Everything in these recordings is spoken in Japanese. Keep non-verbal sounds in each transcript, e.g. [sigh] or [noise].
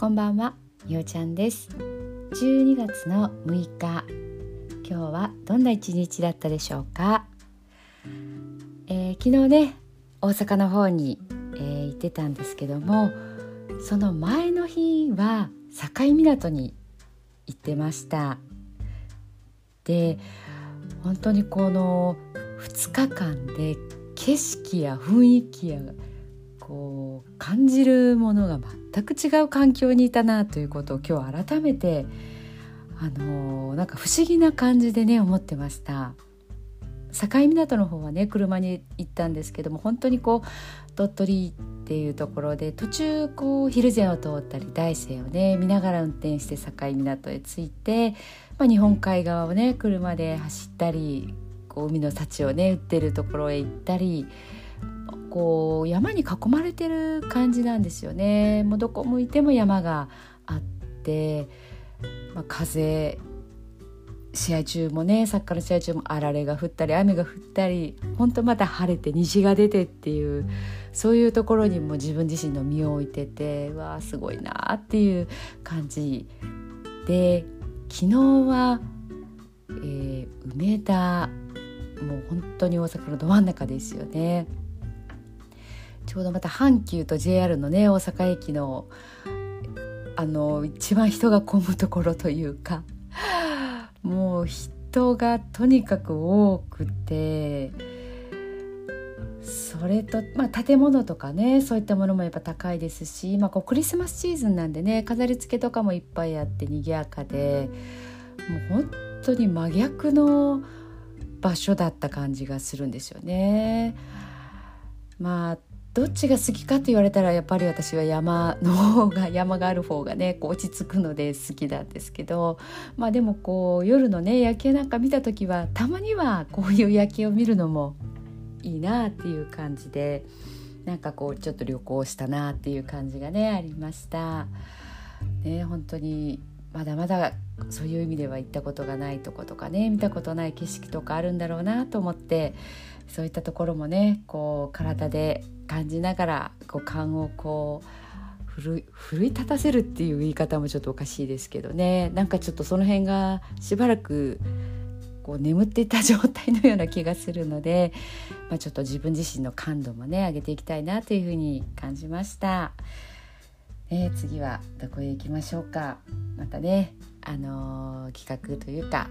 こんばんは、みおちゃんです。12月の6日今日はどんな一日だったでしょうか、えー、昨日ね大阪の方に、えー、行ってたんですけどもその前の日は境港に行ってました。で本当にこの2日間で景色や雰囲気やこう感じるものが全く違う環境にいたなということを今日改めてあのなんか不思議な感じでね思ってました。境港の方はね車に行ったんですけども本当にこう鳥取っていうところで途中こう蒜山を通ったり大山をね見ながら運転して境港へ着いて、まあ、日本海側をね車で走ったりこう海の幸をね売ってるところへ行ったりこう山に囲まれてる感じなんですよねもうどこ向いても山があって、まあ、風試合中もねサッカーの試合中もあられが降ったり雨が降ったり本当また晴れて虹が出てっていうそういうところにも自分自身の身を置いててわあすごいなっていう感じで昨日は、えー、梅田もう本当に大阪のど真ん中ですよね。ちょうどまた阪急と JR のね大阪駅のあの一番人が混むところというかもう人がとにかく多くてそれと、まあ、建物とかねそういったものもやっぱ高いですし、まあ、こうクリスマスシーズンなんでね飾り付けとかもいっぱいあって賑やかでもう本当に真逆の場所だった感じがするんですよね。まあどっちが好きかと言われたらやっぱり私は山の方が [laughs] 山がある方がねこう落ち着くので好きなんですけどまあでもこう夜のね夜景なんか見た時はたまにはこういう夜景を見るのもいいなっていう感じでなんかこうちょっと旅行したなっていう感じがねありました。ね本当にまだまだそういう意味では行ったことがないとことかね見たことない景色とかあるんだろうなと思ってそういったところもねこう体で感じながらこう勘をこう奮い立たせるっていう言い方もちょっとおかしいですけどねなんかちょっとその辺がしばらくこう眠っていた状態のような気がするので、まあ、ちょっと自分自身の感度もね上げていきたいなというふうに感じました。えー、次はどこへ行きましょうかまたね、あのー、企画というか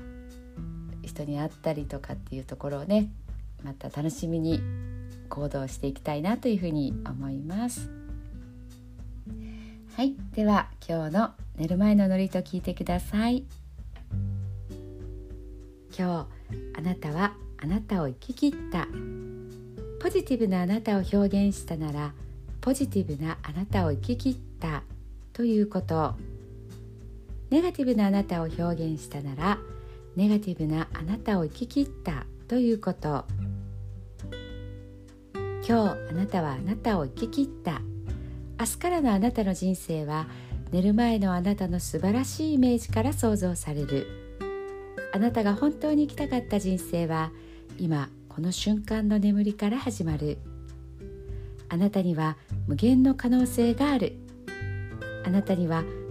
人に会ったりとかっていうところをねまた楽しみに行動していきたいなというふうに思います。はいでは今日の寝る前のノリと聞いてください。今日あなたはあなたを生き切った。ポジティブなあなたを表現したならポジティブなあなたを生き切ったということ。ネガティブなあなたを表現したならネガティブなあなたを生き切ったということ。今日あなたはあなたを生き切った。明日からのあなたの人生は寝る前のあなたの素晴らしいイメージから想像される。あなたが本当に生きたかった人生は今この瞬間の眠りから始まる。あなたには無限の可能性がある。あなたには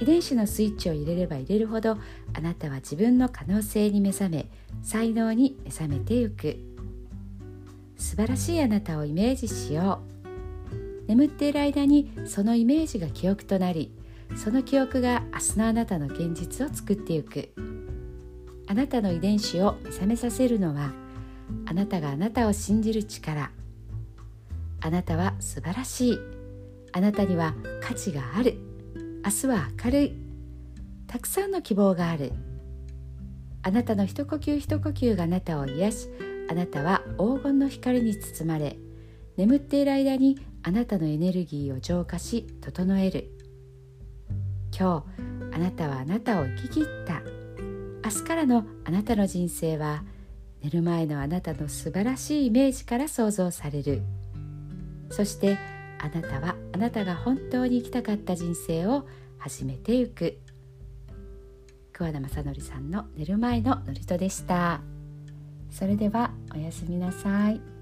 遺伝子のスイッチを入れれば入れるほどあなたは自分の可能性に目覚め才能に目覚めてゆく。素晴らしいあなたをイメージしよう。眠っている間にそのイメージが記憶となりその記憶が明日のあなたの現実を作ってゆく。あなたの遺伝子を目覚めさせるのはあなたがあなたを信じる力。あなたは素晴らしい。あなたには価値がある。明日は明るい。たくさんの希望がある。あなたの一呼吸一呼吸があなたを癒しあなたは黄金の光に包まれ眠っている間にあなたのエネルギーを浄化し整える。今日あなたはあなたを生き切った。明日からのあなたの人生は寝る前のあなたの素晴らしいイメージから想像される。そしてあなたはあなたが本当に生きたかった人生を始めてゆく桑田正則さんの寝る前の祝詞でしたそれではおやすみなさい。